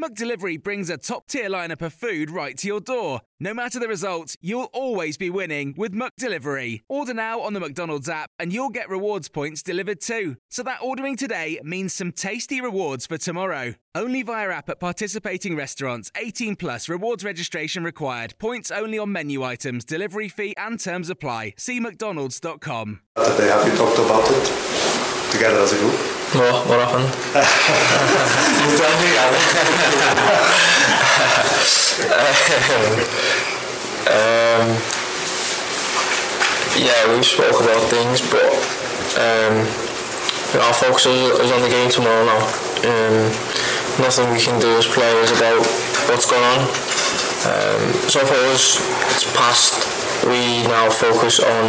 McDelivery brings a top tier lineup of food right to your door. No matter the result, you'll always be winning with McDelivery. Order now on the McDonald's app and you'll get rewards points delivered too. So that ordering today means some tasty rewards for tomorrow. Only via app at participating restaurants. 18 plus rewards registration required. Points only on menu items, delivery fee and terms apply. See mcdonalds.com. Today, have you talked about it together as a group? What, what happened? you tell me. um, yeah, we spoke about things, but um, our focus is, is on the game tomorrow now. Um, nothing we can do as players about what's going on. Um, so for us, it's past. We now focus on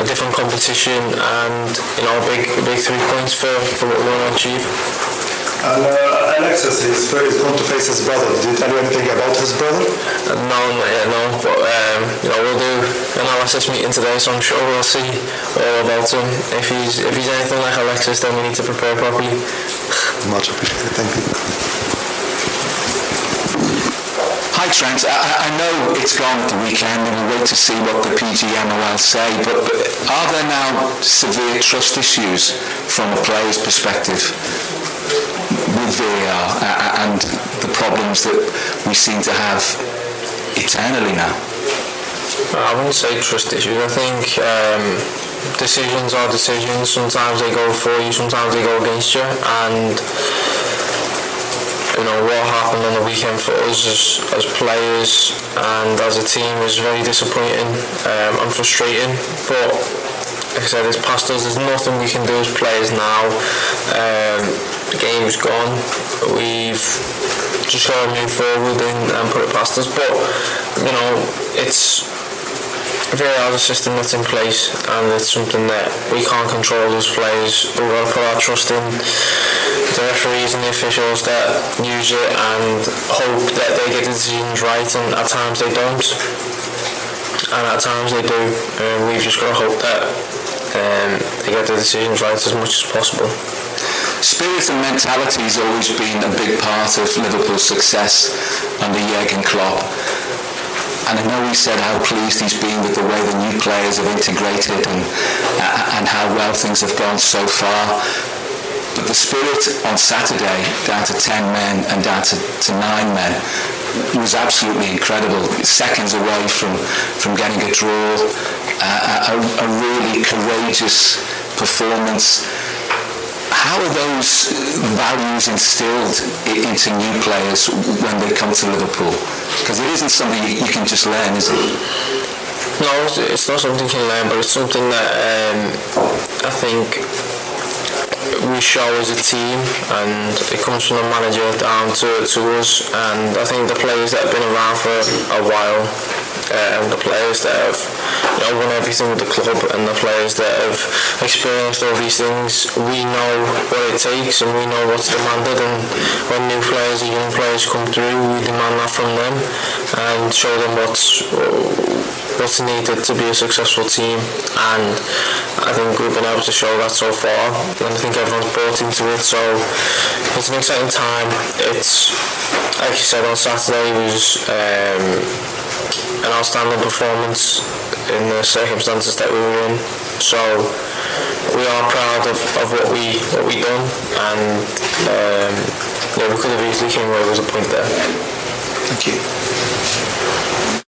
a different competition and you know big big three points for, for what we want to achieve. And uh, Alexis is, is going to face his brother. Did you tell you anything about his brother? Uh, no, not yet, no. But um, you know, we'll do an analysis meeting today, so I'm sure we'll see all about him. If he's if he's anything like Alexis, then we need to prepare properly. Much appreciated. Thank you. Hi Trent, I, I, know it's gone at the weekend and we wait to see what the PGMOL say, but, but are there now severe trust issues from a player's perspective with VAR and the problems that we seem to have eternally now? I wouldn't say trust issues. I think um, decisions are decisions. Sometimes they go for you, sometimes they go against you, and you know what happened on the weekend for us as, as players and as a team is very disappointing um, and frustrating. But like I said, it's past us. There's nothing we can do as players now. Um, the game's gone. We've just got to move forward and, and put it past us. But you know, it's VAR is a system that's in place and it's something that we can't control as players. We've got to put our trust in the referees and the officials that use it and hope that they get the decisions right and at times they don't. And at times they do. And we've just got to hope that um, they get the decisions right as much as possible. Spirit and mentality has always been a big part of Liverpool's success under Jurgen Klopp and I know he said how pleased he's been with the way the new players have integrated and, and how well things have gone so far. But the spirit on Saturday, down to 10 men and down to, to 9 men, was absolutely incredible. Seconds away from, from getting a draw, uh, a, a really courageous performance how are those values instilled into new players when they come to Liverpool? Because it isn't something you can just learn, is it? No, it's not something you can learn, but it's something that um, I think we show as a team, and it comes from the manager down to, to us. And I think the players that have been around for a while um, the players that have you know, won everything with the club and the players that have experienced all these things, we know what it takes and we know what's demanded and when new players young players come through, we demand that from them and show them what's what's needed to be a successful team and I think we've been able to show that so far and I think everyone's bought into it so it's an exciting time it's like you said on Saturday was um, an outstanding performance in the circumstances that we were in. So we are proud of, of what we what we done, and um, yeah, we could have easily came away with a point there. Thank you.